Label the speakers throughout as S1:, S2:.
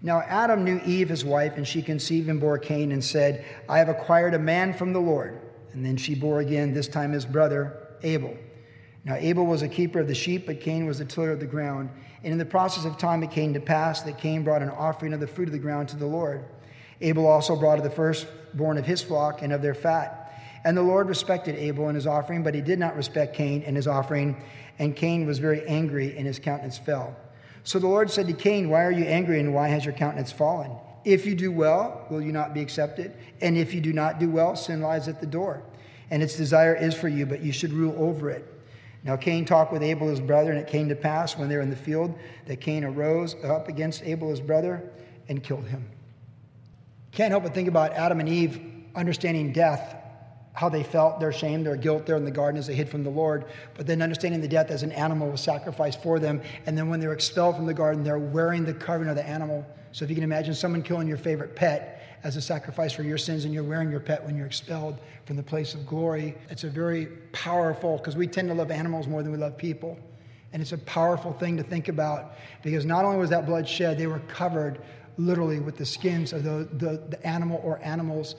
S1: Now Adam knew Eve, his wife, and she conceived and bore Cain and said, I have acquired a man from the Lord. And then she bore again, this time his brother, Abel. Now Abel was a keeper of the sheep, but Cain was a tiller of the ground. And in the process of time it came to pass that Cain brought an offering of the fruit of the ground to the Lord. Abel also brought of the firstborn of his flock and of their fat. And the Lord respected Abel and his offering, but he did not respect Cain and his offering. And Cain was very angry, and his countenance fell. So the Lord said to Cain, Why are you angry, and why has your countenance fallen? If you do well, will you not be accepted? And if you do not do well, sin lies at the door. And its desire is for you, but you should rule over it. Now Cain talked with Abel his brother, and it came to pass when they were in the field that Cain arose up against Abel his brother and killed him. Can't help but think about Adam and Eve understanding death, how they felt, their shame, their guilt there in the garden as they hid from the Lord, but then understanding the death as an animal was sacrificed for them. And then when they're expelled from the garden, they're wearing the covering of the animal. So if you can imagine someone killing your favorite pet as a sacrifice for your sins, and you're wearing your pet when you're expelled from the place of glory, it's a very powerful, because we tend to love animals more than we love people. And it's a powerful thing to think about because not only was that blood shed, they were covered literally with the skins of the, the, the animal or animals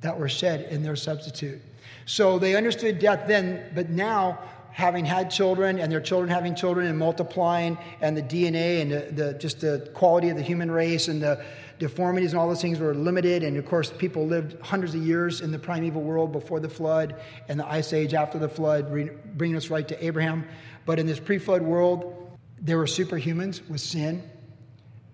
S1: that were shed in their substitute. So they understood death then, but now having had children and their children having children and multiplying and the DNA and the, the, just the quality of the human race and the deformities and all those things were limited. And of course, people lived hundreds of years in the primeval world before the flood and the ice age after the flood, bringing us right to Abraham. But in this pre flood world, there were superhumans with sin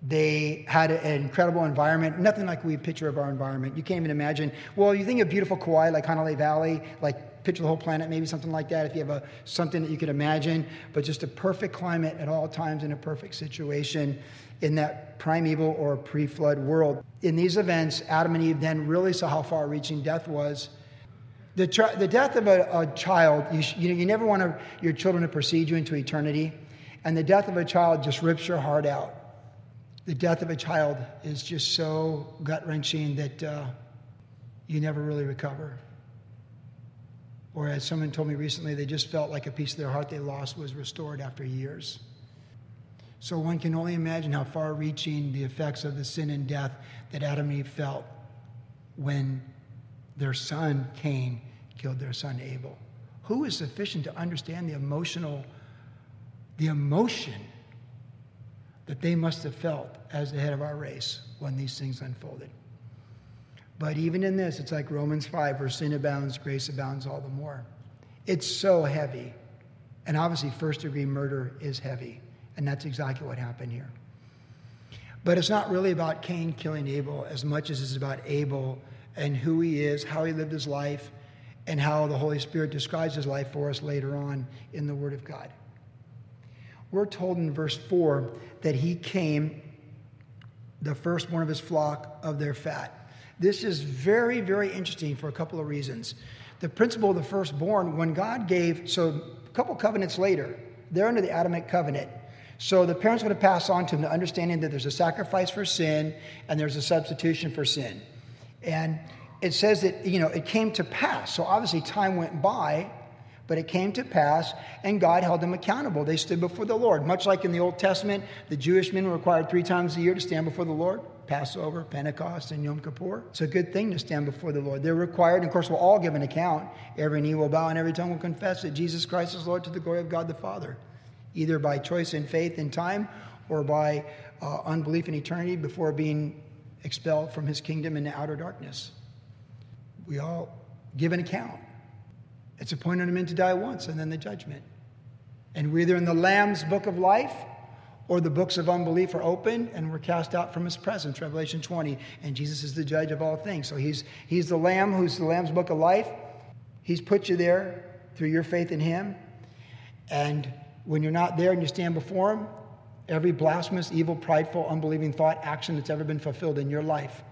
S1: they had an incredible environment, nothing like we picture of our environment. You can't even imagine. Well, you think of beautiful Kauai, like Hanalei Valley, like picture the whole planet, maybe something like that, if you have a, something that you could imagine, but just a perfect climate at all times in a perfect situation in that primeval or pre flood world. In these events, Adam and Eve then really saw how far reaching death was. The, the death of a, a child, you, you, know, you never want your children to precede you into eternity. And the death of a child just rips your heart out the death of a child is just so gut wrenching that uh, you never really recover. Or, as someone told me recently, they just felt like a piece of their heart they lost was restored after years. So, one can only imagine how far reaching the effects of the sin and death that Adam and Eve felt when their son Cain killed their son Abel. Who is sufficient to understand the emotional, the emotion that they must have felt as the head of our race when these things unfolded. But even in this, it's like Romans 5, where sin abounds, grace abounds all the more. It's so heavy. And obviously, first degree murder is heavy. And that's exactly what happened here. But it's not really about Cain killing Abel as much as it's about Abel and who he is, how he lived his life, and how the Holy Spirit describes his life for us later on in the Word of God. We're told in verse 4 that he came, the firstborn of his flock, of their fat. This is very, very interesting for a couple of reasons. The principle of the firstborn, when God gave, so a couple covenants later, they're under the Adamic covenant. So the parents would have passed on to them the understanding that there's a sacrifice for sin and there's a substitution for sin. And it says that, you know, it came to pass. So obviously time went by but it came to pass, and God held them accountable. They stood before the Lord. Much like in the Old Testament, the Jewish men were required three times a year to stand before the Lord Passover, Pentecost, and Yom Kippur. It's a good thing to stand before the Lord. They're required, and of course, we'll all give an account. Every knee will bow and every tongue will confess that Jesus Christ is Lord to the glory of God the Father, either by choice and faith in time or by uh, unbelief in eternity before being expelled from his kingdom into outer darkness. We all give an account. It's appointed men to die once and then the judgment. And we're either in the Lamb's book of life or the books of unbelief are opened and we're cast out from his presence, Revelation 20. And Jesus is the judge of all things. So he's, he's the Lamb who's the Lamb's book of life. He's put you there through your faith in him. And when you're not there and you stand before him, every blasphemous, evil, prideful, unbelieving thought, action that's ever been fulfilled in your life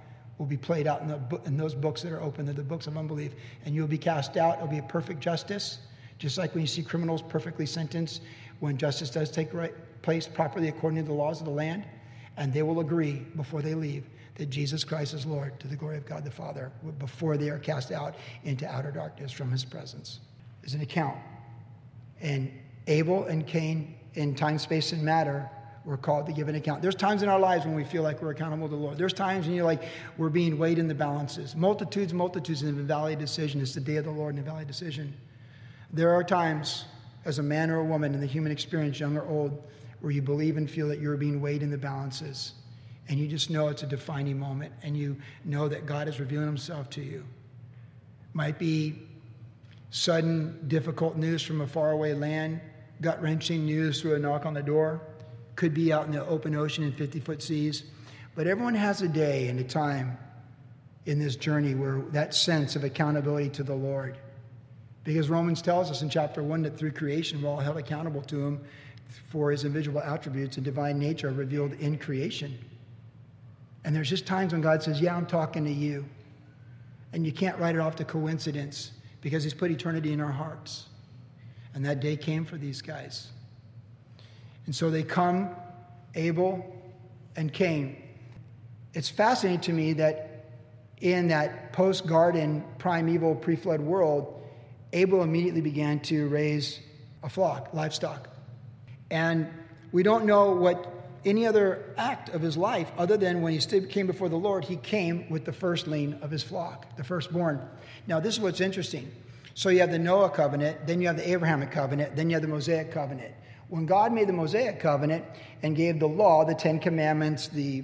S1: will be played out in, the, in those books that are open, they're the books of unbelief. And you'll be cast out. It'll be a perfect justice, just like when you see criminals perfectly sentenced, when justice does take right, place properly according to the laws of the land. And they will agree before they leave that Jesus Christ is Lord to the glory of God the Father before they are cast out into outer darkness from his presence. There's an account. And Abel and Cain, in time, space, and matter, we're called to give an account. There's times in our lives when we feel like we're accountable to the Lord. There's times when you're like, we're being weighed in the balances. Multitudes, multitudes in the valley decision. It's the day of the Lord in the valley decision. There are times, as a man or a woman in the human experience, young or old, where you believe and feel that you're being weighed in the balances. And you just know it's a defining moment, and you know that God is revealing Himself to you. Might be sudden, difficult news from a faraway land, gut wrenching news through a knock on the door could be out in the open ocean in 50 foot seas. But everyone has a day and a time in this journey where that sense of accountability to the Lord. Because Romans tells us in chapter 1 that through creation we're all held accountable to Him for His invisible attributes and divine nature revealed in creation. And there's just times when God says, Yeah, I'm talking to you. And you can't write it off to coincidence because He's put eternity in our hearts. And that day came for these guys. And so they come, Abel and Cain. It's fascinating to me that in that post garden, primeval, pre flood world, Abel immediately began to raise a flock, livestock. And we don't know what any other act of his life other than when he came before the Lord, he came with the firstling of his flock, the firstborn. Now, this is what's interesting. So you have the Noah covenant, then you have the Abrahamic covenant, then you have the Mosaic covenant. When God made the Mosaic covenant and gave the law, the Ten Commandments, the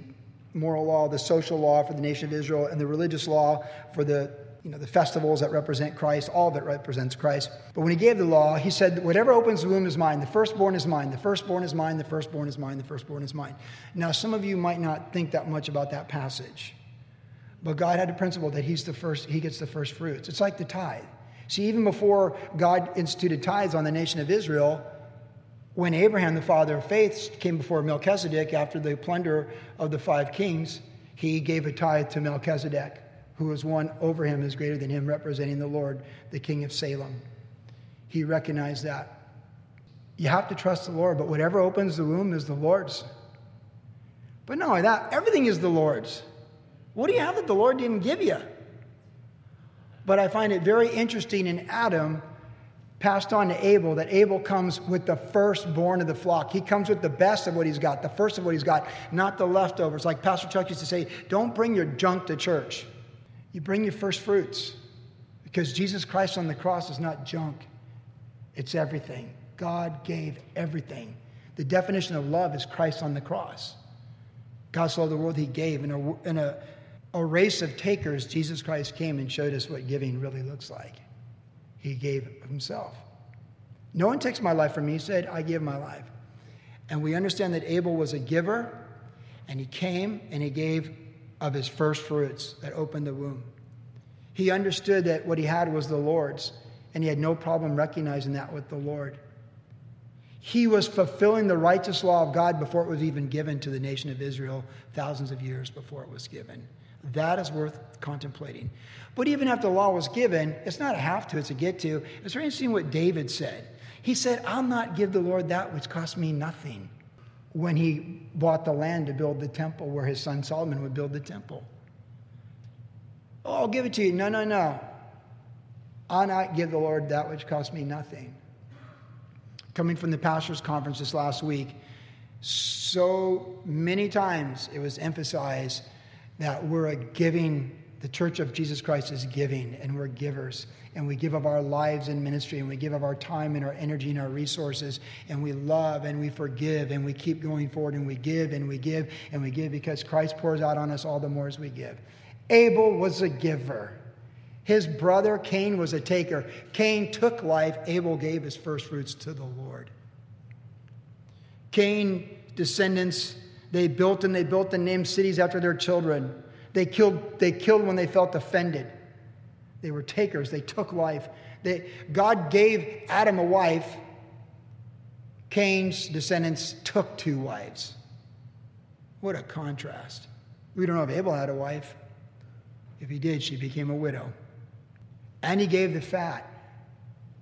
S1: moral law, the social law for the nation of Israel, and the religious law for the you know, the festivals that represent Christ, all it represents Christ. But when he gave the law, he said, Whatever opens the womb is mine. The firstborn is mine. The firstborn is mine. The firstborn is mine. The firstborn is mine. Now, some of you might not think that much about that passage. But God had a principle that he's the first, he gets the first fruits. It's like the tithe. See, even before God instituted tithes on the nation of Israel, when Abraham, the father of faith, came before Melchizedek after the plunder of the five kings, he gave a tithe to Melchizedek, who was one over him is greater than him, representing the Lord, the king of Salem. He recognized that. You have to trust the Lord, but whatever opens the womb is the Lord's. But not only that, everything is the Lord's. What do you have that the Lord didn't give you? But I find it very interesting in Adam passed on to Abel that Abel comes with the firstborn of the flock. He comes with the best of what he's got, the first of what he's got, not the leftovers. Like Pastor Chuck used to say, don't bring your junk to church. You bring your first fruits. Because Jesus Christ on the cross is not junk, it's everything. God gave everything. The definition of love is Christ on the cross. God saw the world he gave. In a, in a, a race of takers, Jesus Christ came and showed us what giving really looks like he gave himself. No one takes my life from me, he said, I give my life. And we understand that Abel was a giver, and he came and he gave of his first fruits that opened the womb. He understood that what he had was the Lord's, and he had no problem recognizing that with the Lord. He was fulfilling the righteous law of God before it was even given to the nation of Israel, thousands of years before it was given. That is worth contemplating. But even after the law was given, it's not a have to, it's a get to. It's very interesting what David said. He said, I'll not give the Lord that which cost me nothing when he bought the land to build the temple where his son Solomon would build the temple. Oh, I'll give it to you. No, no, no. I'll not give the Lord that which cost me nothing. Coming from the pastor's conference this last week, so many times it was emphasized that we're a giving, the church of Jesus Christ is giving, and we're givers. And we give of our lives in ministry, and we give of our time and our energy and our resources, and we love and we forgive, and we keep going forward, and we give and we give and we give because Christ pours out on us all the more as we give. Abel was a giver. His brother Cain was a taker. Cain took life, Abel gave his first fruits to the Lord. Cain descendants they built and they built and named cities after their children. They killed, they killed when they felt offended. They were takers, they took life. They, God gave Adam a wife. Cain's descendants took two wives. What a contrast. We don't know if Abel had a wife. If he did, she became a widow. And he gave the fat.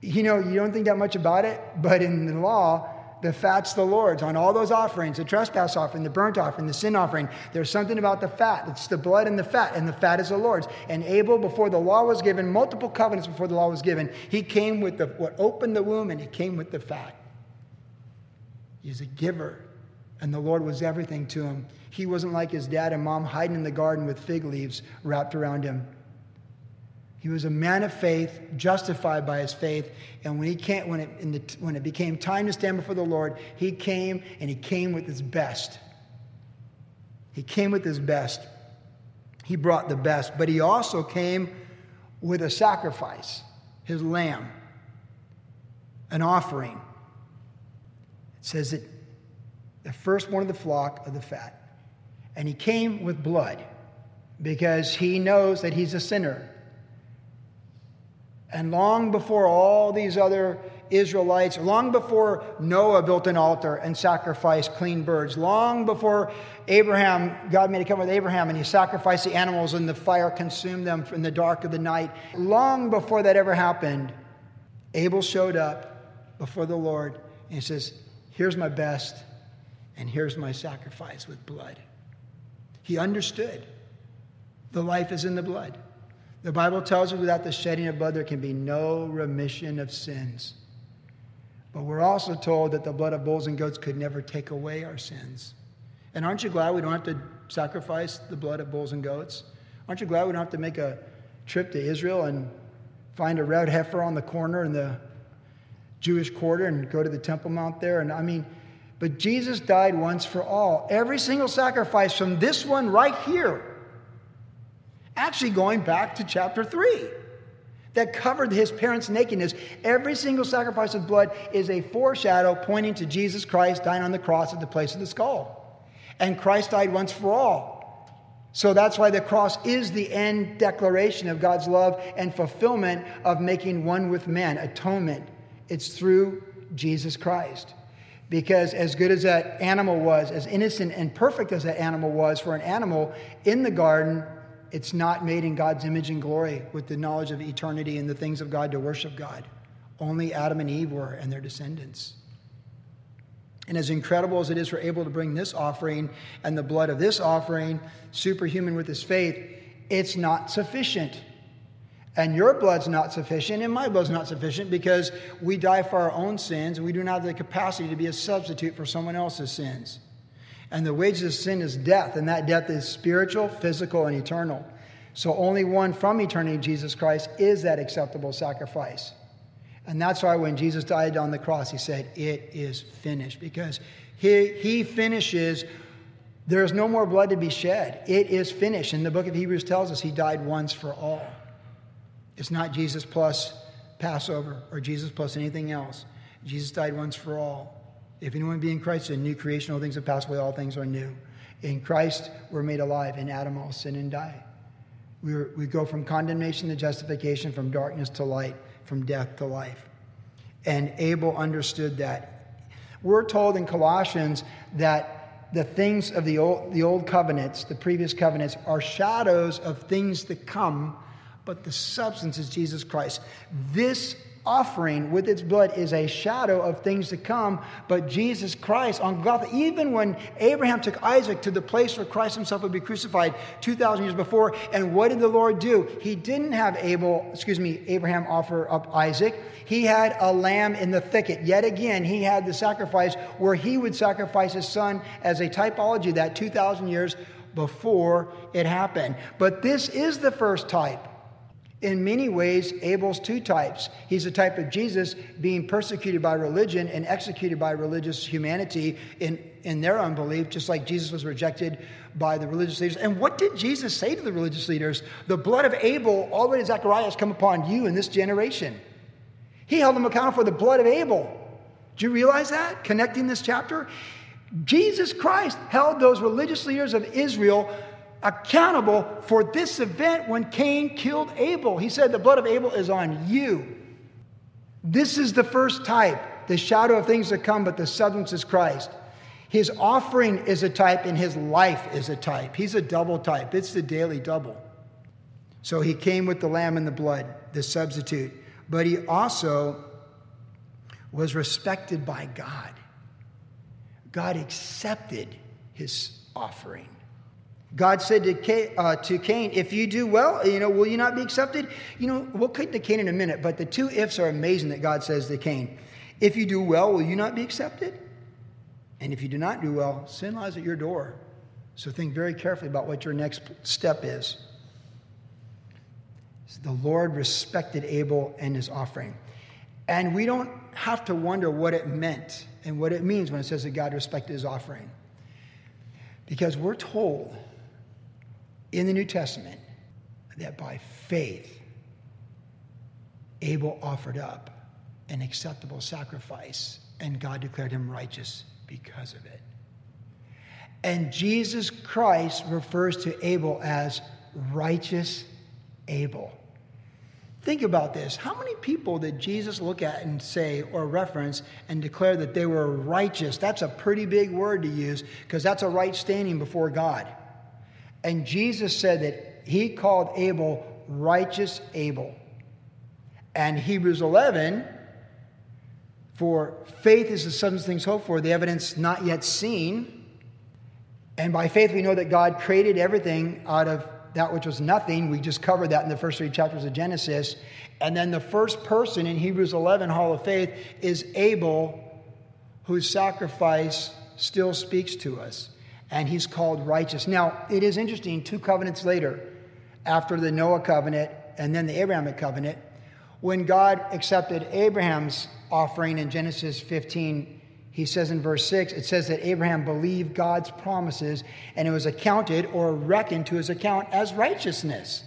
S1: You know, you don't think that much about it, but in the law, the fat's the Lord's on all those offerings the trespass offering, the burnt offering, the sin offering. There's something about the fat. It's the blood and the fat, and the fat is the Lord's. And Abel, before the law was given, multiple covenants before the law was given, he came with the, what opened the womb and he came with the fat. He's a giver. And the Lord was everything to him. He wasn't like his dad and mom hiding in the garden with fig leaves wrapped around him. He was a man of faith, justified by his faith. And when, he came, when, it, the, when it became time to stand before the Lord, he came and he came with his best. He came with his best. He brought the best, but he also came with a sacrifice, his lamb, an offering. It says that the first one of the flock of the fat. And he came with blood because he knows that he's a sinner. And long before all these other Israelites, long before Noah built an altar and sacrificed clean birds, long before Abraham, God made a covenant with Abraham and he sacrificed the animals and the fire consumed them in the dark of the night, long before that ever happened, Abel showed up before the Lord and he says, Here's my best, and here's my sacrifice with blood. He understood the life is in the blood. The Bible tells us without the shedding of blood, there can be no remission of sins. But we're also told that the blood of bulls and goats could never take away our sins. And aren't you glad we don't have to sacrifice the blood of bulls and goats? Aren't you glad we don't have to make a trip to Israel and find a red heifer on the corner in the Jewish quarter and go to the Temple Mount there? And I mean, but Jesus died once for all. Every single sacrifice from this one right here actually going back to chapter 3 that covered his parents' nakedness. Every single sacrifice of blood is a foreshadow pointing to Jesus Christ dying on the cross at the place of the skull. And Christ died once for all. So that's why the cross is the end declaration of God's love and fulfillment of making one with man, atonement. It's through Jesus Christ. Because as good as that animal was, as innocent and perfect as that animal was for an animal in the garden, it's not made in God's image and glory with the knowledge of eternity and the things of God to worship God. Only Adam and Eve were and their descendants. And as incredible as it is for Abel to bring this offering and the blood of this offering, superhuman with his faith, it's not sufficient. And your blood's not sufficient, and my blood's not sufficient because we die for our own sins and we do not have the capacity to be a substitute for someone else's sins. And the wages of sin is death, and that death is spiritual, physical, and eternal. So only one from eternity, Jesus Christ, is that acceptable sacrifice. And that's why when Jesus died on the cross, he said, It is finished. Because he, he finishes, there is no more blood to be shed. It is finished. And the book of Hebrews tells us he died once for all. It's not Jesus plus Passover or Jesus plus anything else. Jesus died once for all. If anyone be in Christ, a new creation, all things have passed away, all things are new. In Christ, we're made alive. In Adam, all sin and die. We, we go from condemnation to justification, from darkness to light, from death to life. And Abel understood that. We're told in Colossians that the things of the old, the old covenants, the previous covenants, are shadows of things to come, but the substance is Jesus Christ. This offering with its blood is a shadow of things to come. But Jesus Christ on Golgotha, even when Abraham took Isaac to the place where Christ himself would be crucified 2,000 years before, and what did the Lord do? He didn't have Abel, excuse me, Abraham offer up Isaac. He had a lamb in the thicket. Yet again, he had the sacrifice where he would sacrifice his son as a typology that 2,000 years before it happened. But this is the first type. In many ways, Abel's two types. He's a type of Jesus being persecuted by religion and executed by religious humanity in, in their unbelief, just like Jesus was rejected by the religious leaders. And what did Jesus say to the religious leaders? The blood of Abel, already Zechariah, has come upon you in this generation. He held them accountable for the blood of Abel. Do you realize that? Connecting this chapter? Jesus Christ held those religious leaders of Israel accountable for this event when Cain killed Abel. He said, The blood of Abel is on you. This is the first type, the shadow of things to come, but the substance is Christ. His offering is a type, and his life is a type. He's a double type, it's the daily double. So he came with the lamb and the blood, the substitute, but he also was respected by God. God accepted his offering. God said to Cain, uh, to Cain, if you do well, you know, will you not be accepted? You know, we'll get to Cain in a minute, but the two ifs are amazing that God says to Cain. If you do well, will you not be accepted? And if you do not do well, sin lies at your door. So think very carefully about what your next step is. The Lord respected Abel and his offering. And we don't have to wonder what it meant and what it means when it says that God respected his offering. Because we're told in the New Testament that by faith, Abel offered up an acceptable sacrifice, and God declared him righteous because of it. And Jesus Christ refers to Abel as righteous Abel. Think about this. How many people did Jesus look at and say or reference and declare that they were righteous? That's a pretty big word to use because that's a right standing before God. And Jesus said that he called Abel righteous Abel. And Hebrews 11, for faith is the substance of things hoped for, the evidence not yet seen. And by faith, we know that God created everything out of that which was nothing. We just covered that in the first three chapters of Genesis. And then the first person in Hebrews 11, Hall of Faith, is Abel, whose sacrifice still speaks to us. And he's called righteous. Now, it is interesting, two covenants later, after the Noah covenant and then the Abrahamic covenant, when God accepted Abraham's offering in Genesis 15, he says in verse 6, it says that Abraham believed God's promises and it was accounted or reckoned to his account as righteousness.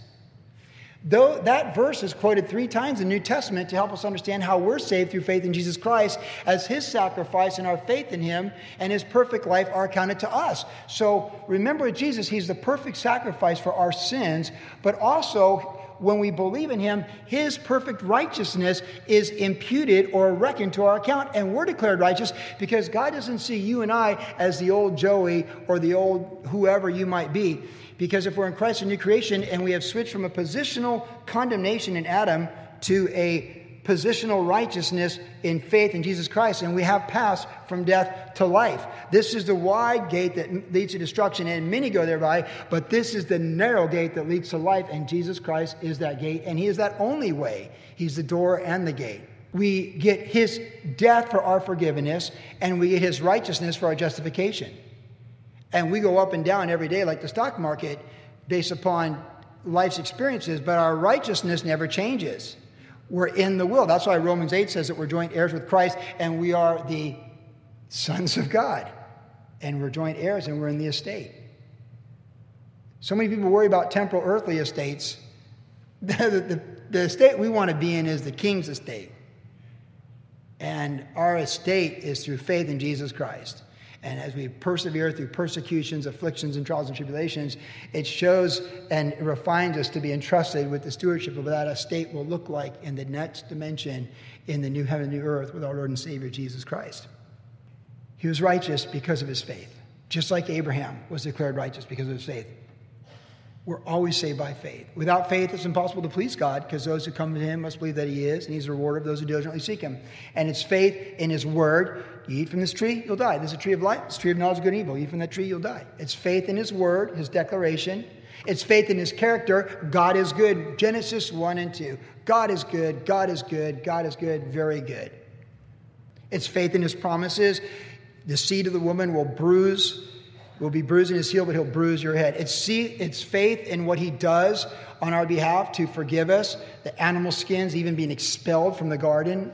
S1: Though that verse is quoted three times in the New Testament to help us understand how we're saved through faith in Jesus Christ, as his sacrifice and our faith in him and his perfect life are accounted to us. So remember Jesus, he's the perfect sacrifice for our sins, but also when we believe in him, his perfect righteousness is imputed or reckoned to our account, and we're declared righteous because God doesn't see you and I as the old Joey or the old whoever you might be. Because if we're in Christ, a new creation, and we have switched from a positional condemnation in Adam to a positional righteousness in faith in Jesus Christ, and we have passed from death to life. This is the wide gate that leads to destruction, and many go thereby, but this is the narrow gate that leads to life, and Jesus Christ is that gate, and He is that only way. He's the door and the gate. We get His death for our forgiveness, and we get His righteousness for our justification. And we go up and down every day like the stock market based upon life's experiences, but our righteousness never changes. We're in the will. That's why Romans 8 says that we're joint heirs with Christ and we are the sons of God. And we're joint heirs and we're in the estate. So many people worry about temporal earthly estates. The, the, the estate we want to be in is the king's estate. And our estate is through faith in Jesus Christ. And as we persevere through persecutions, afflictions, and trials and tribulations, it shows and refines us to be entrusted with the stewardship of what that estate will look like in the next dimension in the new heaven and new earth with our Lord and Savior Jesus Christ. He was righteous because of his faith, just like Abraham was declared righteous because of his faith. We're always saved by faith. Without faith, it's impossible to please God because those who come to Him must believe that He is, and He's a rewarder of those who diligently seek Him. And it's faith in His Word. You eat from this tree, you'll die. There's a tree of life, it's a tree of knowledge of good and evil. You eat from that tree, you'll die. It's faith in His Word, His declaration. It's faith in His character. God is good. Genesis 1 and 2. God is good, God is good, God is good, very good. It's faith in His promises. The seed of the woman will bruise will be bruising his heel, but he'll bruise your head. It's, see, it's faith in what he does on our behalf to forgive us, the animal skins even being expelled from the garden.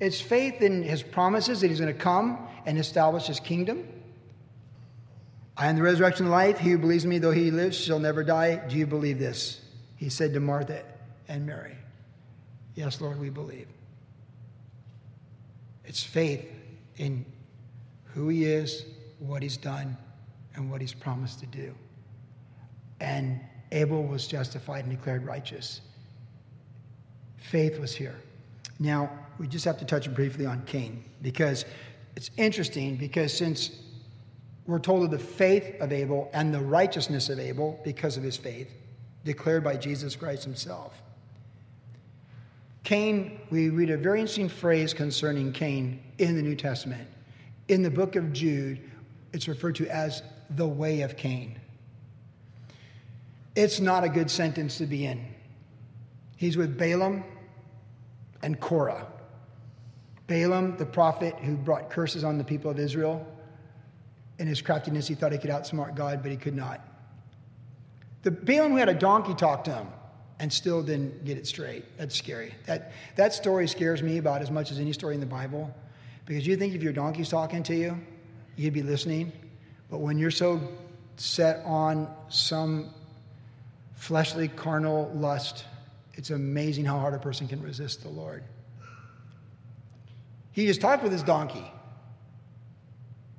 S1: It's faith in his promises that he's going to come and establish his kingdom. I am the resurrection and life. He who believes in me, though he lives, shall never die. Do you believe this? He said to Martha and Mary. Yes, Lord, we believe. It's faith in who he is, what he's done and what he's promised to do. And Abel was justified and declared righteous. Faith was here. Now, we just have to touch briefly on Cain because it's interesting because since we're told of the faith of Abel and the righteousness of Abel because of his faith, declared by Jesus Christ himself. Cain, we read a very interesting phrase concerning Cain in the New Testament. In the book of Jude, it's referred to as the way of Cain. It's not a good sentence to be in. He's with Balaam and Korah. Balaam, the prophet who brought curses on the people of Israel, in his craftiness, he thought he could outsmart God, but he could not. The Balaam who had a donkey talk to him and still didn't get it straight. That's scary. That, that story scares me about as much as any story in the Bible. Because you think if your donkey's talking to you, you'd be listening. But when you're so set on some fleshly, carnal lust, it's amazing how hard a person can resist the Lord. He just talked with his donkey.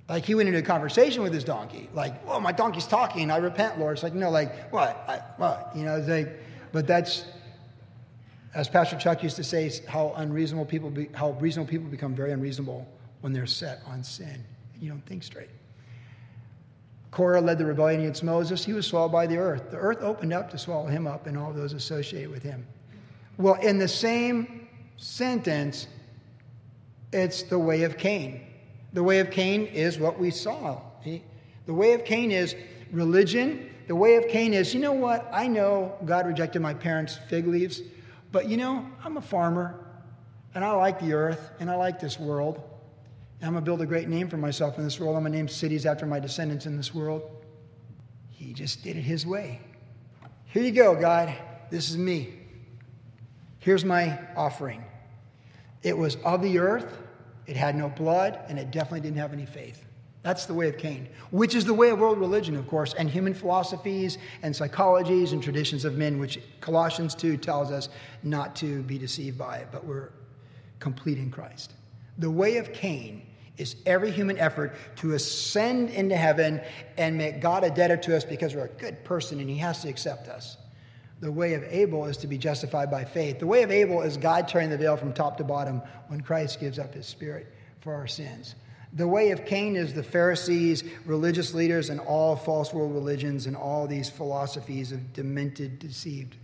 S1: Like he went into a conversation with his donkey, like, "Oh, my donkey's talking. I repent, Lord." It's like, no, like what? I, what? You know, it's like, but that's, as Pastor Chuck used to say, how unreasonable people, be, how reasonable people become very unreasonable when they're set on sin. You don't think straight. Korah led the rebellion against Moses. He was swallowed by the earth. The earth opened up to swallow him up and all those associated with him. Well, in the same sentence, it's the way of Cain. The way of Cain is what we saw. The way of Cain is religion. The way of Cain is, you know what? I know God rejected my parents' fig leaves, but you know, I'm a farmer and I like the earth and I like this world. I'm going to build a great name for myself in this world. I'm going to name cities after my descendants in this world. He just did it his way. Here you go, God. This is me. Here's my offering. It was of the earth it had no blood, and it definitely didn't have any faith. That's the way of Cain, which is the way of world religion, of course, and human philosophies and psychologies and traditions of men, which Colossians 2 tells us not to be deceived by but we're complete in Christ. The way of Cain is every human effort to ascend into heaven and make God a debtor to us because we're a good person and he has to accept us. The way of Abel is to be justified by faith. The way of Abel is God tearing the veil from top to bottom when Christ gives up his spirit for our sins. The way of Cain is the Pharisees, religious leaders, and all false world religions and all these philosophies of demented, deceived,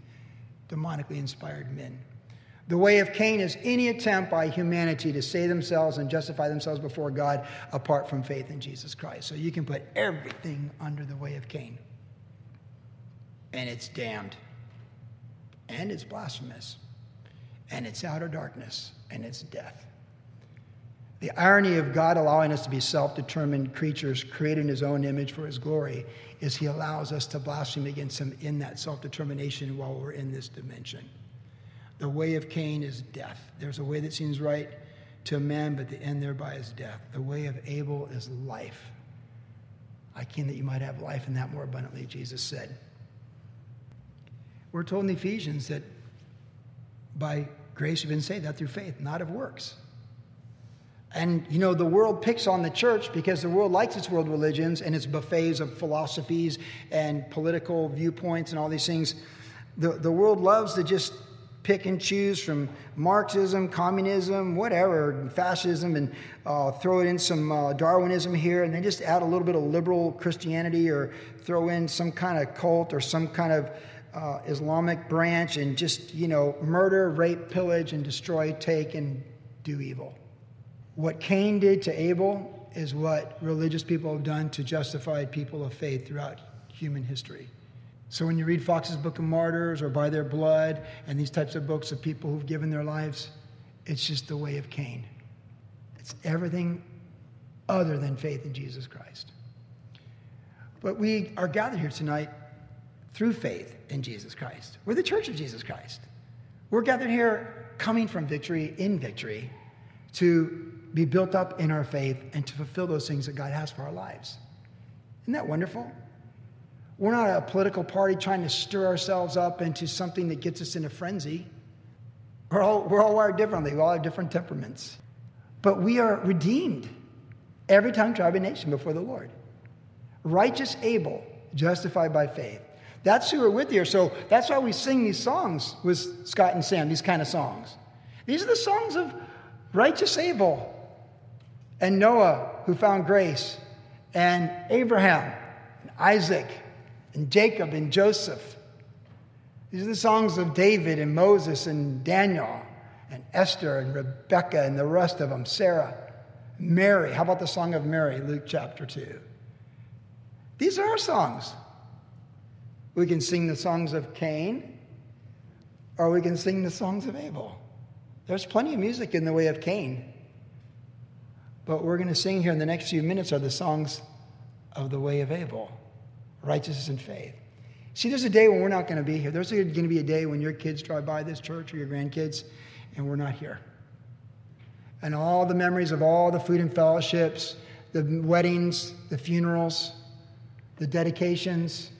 S1: demonically inspired men. The way of Cain is any attempt by humanity to save themselves and justify themselves before God apart from faith in Jesus Christ. So you can put everything under the way of Cain. And it's damned and it's blasphemous, and it's outer darkness, and it's death. The irony of God allowing us to be self determined creatures created in His own image for His glory is He allows us to blaspheme against Him in that self determination while we're in this dimension. The way of Cain is death. There's a way that seems right to man, but the end thereby is death. The way of Abel is life. I came that you might have life and that more abundantly, Jesus said. We're told in Ephesians that by grace you've been saved, that through faith, not of works. And, you know, the world picks on the church because the world likes its world religions and its buffets of philosophies and political viewpoints and all these things. The, the world loves to just pick and choose from Marxism, communism, whatever, fascism, and uh, throw it in some uh, Darwinism here, and then just add a little bit of liberal Christianity or throw in some kind of cult or some kind of uh, Islamic branch and just, you know, murder, rape, pillage, and destroy, take, and do evil. What Cain did to Abel is what religious people have done to justified people of faith throughout human history. So when you read Fox's Book of Martyrs or By Their Blood and these types of books of people who've given their lives, it's just the way of Cain. It's everything other than faith in Jesus Christ. But we are gathered here tonight through faith in Jesus Christ. We're the church of Jesus Christ. We're gathered here coming from victory in victory to be built up in our faith and to fulfill those things that God has for our lives. Isn't that wonderful? We're not a political party trying to stir ourselves up into something that gets us in a frenzy. We're all, we're all wired differently, we all have different temperaments. But we are redeemed every time, tribe, and nation before the Lord. Righteous Abel, justified by faith. That's who we are with you. So that's why we sing these songs with Scott and Sam, these kind of songs. These are the songs of righteous Abel and Noah, who found grace, and Abraham, and Isaac, and Jacob, and Joseph. These are the songs of David and Moses and Daniel and Esther and Rebecca and the rest of them, Sarah, Mary. How about the song of Mary, Luke chapter 2? These are our songs. We can sing the songs of Cain, or we can sing the songs of Abel. There's plenty of music in the way of Cain. But we're going to sing here in the next few minutes are the songs of the way of Abel righteousness and faith. See, there's a day when we're not going to be here. There's going to be a day when your kids drive by this church or your grandkids, and we're not here. And all the memories of all the food and fellowships, the weddings, the funerals, the dedications,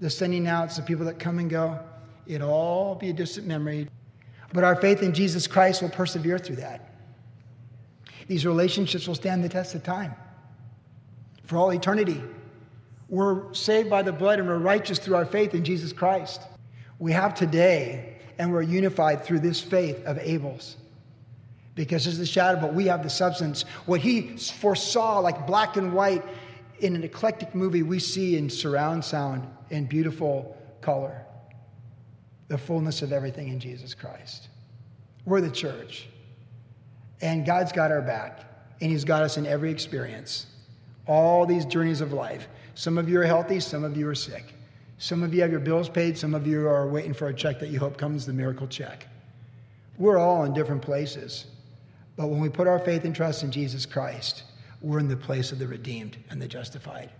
S1: the sending outs, the people that come and go, it'll all be a distant memory. But our faith in Jesus Christ will persevere through that. These relationships will stand the test of time for all eternity. We're saved by the blood and we're righteous through our faith in Jesus Christ. We have today, and we're unified through this faith of Abel's. Because it's the shadow, but we have the substance. What he foresaw, like black and white, in an eclectic movie, we see in surround sound and beautiful color the fullness of everything in Jesus Christ. We're the church. And God's got our back, and He's got us in every experience, all these journeys of life. Some of you are healthy, some of you are sick. Some of you have your bills paid, some of you are waiting for a check that you hope comes the miracle check. We're all in different places. But when we put our faith and trust in Jesus Christ, we're in the place of the redeemed and the justified.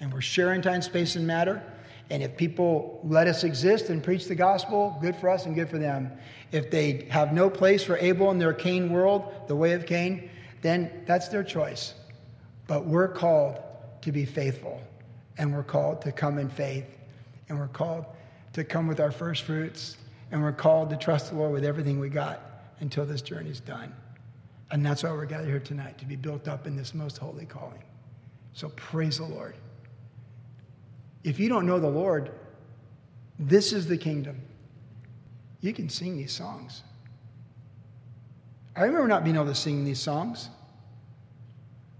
S1: And we're sharing time, space, and matter. And if people let us exist and preach the gospel, good for us and good for them. If they have no place for Abel in their Cain world, the way of Cain, then that's their choice. But we're called to be faithful, and we're called to come in faith, and we're called to come with our first fruits, and we're called to trust the Lord with everything we got until this journey's done. And that's why we're gathered here tonight, to be built up in this most holy calling. So praise the Lord. If you don't know the Lord, this is the kingdom. You can sing these songs. I remember not being able to sing these songs,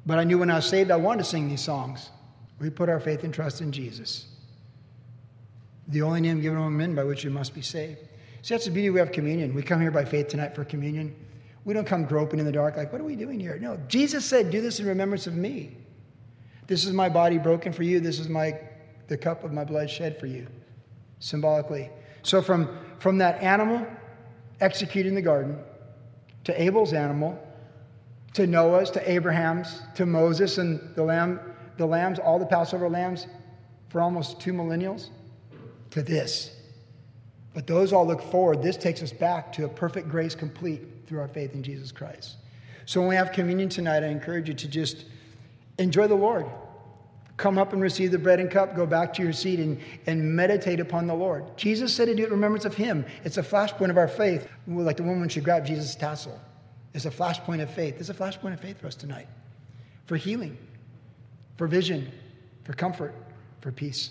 S1: but I knew when I was saved I wanted to sing these songs. We put our faith and trust in Jesus, the only name given among men by which you must be saved. See, that's the beauty we have communion. We come here by faith tonight for communion. We don't come groping in the dark like, what are we doing here? No, Jesus said, do this in remembrance of me. This is my body broken for you. This is my the cup of my blood shed for you, symbolically. So from, from that animal executed in the garden to Abel's animal, to Noah's, to Abraham's, to Moses and the lamb, the lambs, all the Passover lambs for almost two millennials, to this. But those all look forward. This takes us back to a perfect grace complete through our faith in Jesus Christ. So when we have communion tonight, I encourage you to just enjoy the Lord. Come up and receive the bread and cup, go back to your seat and, and meditate upon the Lord. Jesus said to do it in remembrance of Him. It's a flashpoint of our faith. Like the woman should grab Jesus' tassel. It's a flashpoint of faith. There's a flashpoint of faith for us tonight for healing, for vision, for comfort, for peace.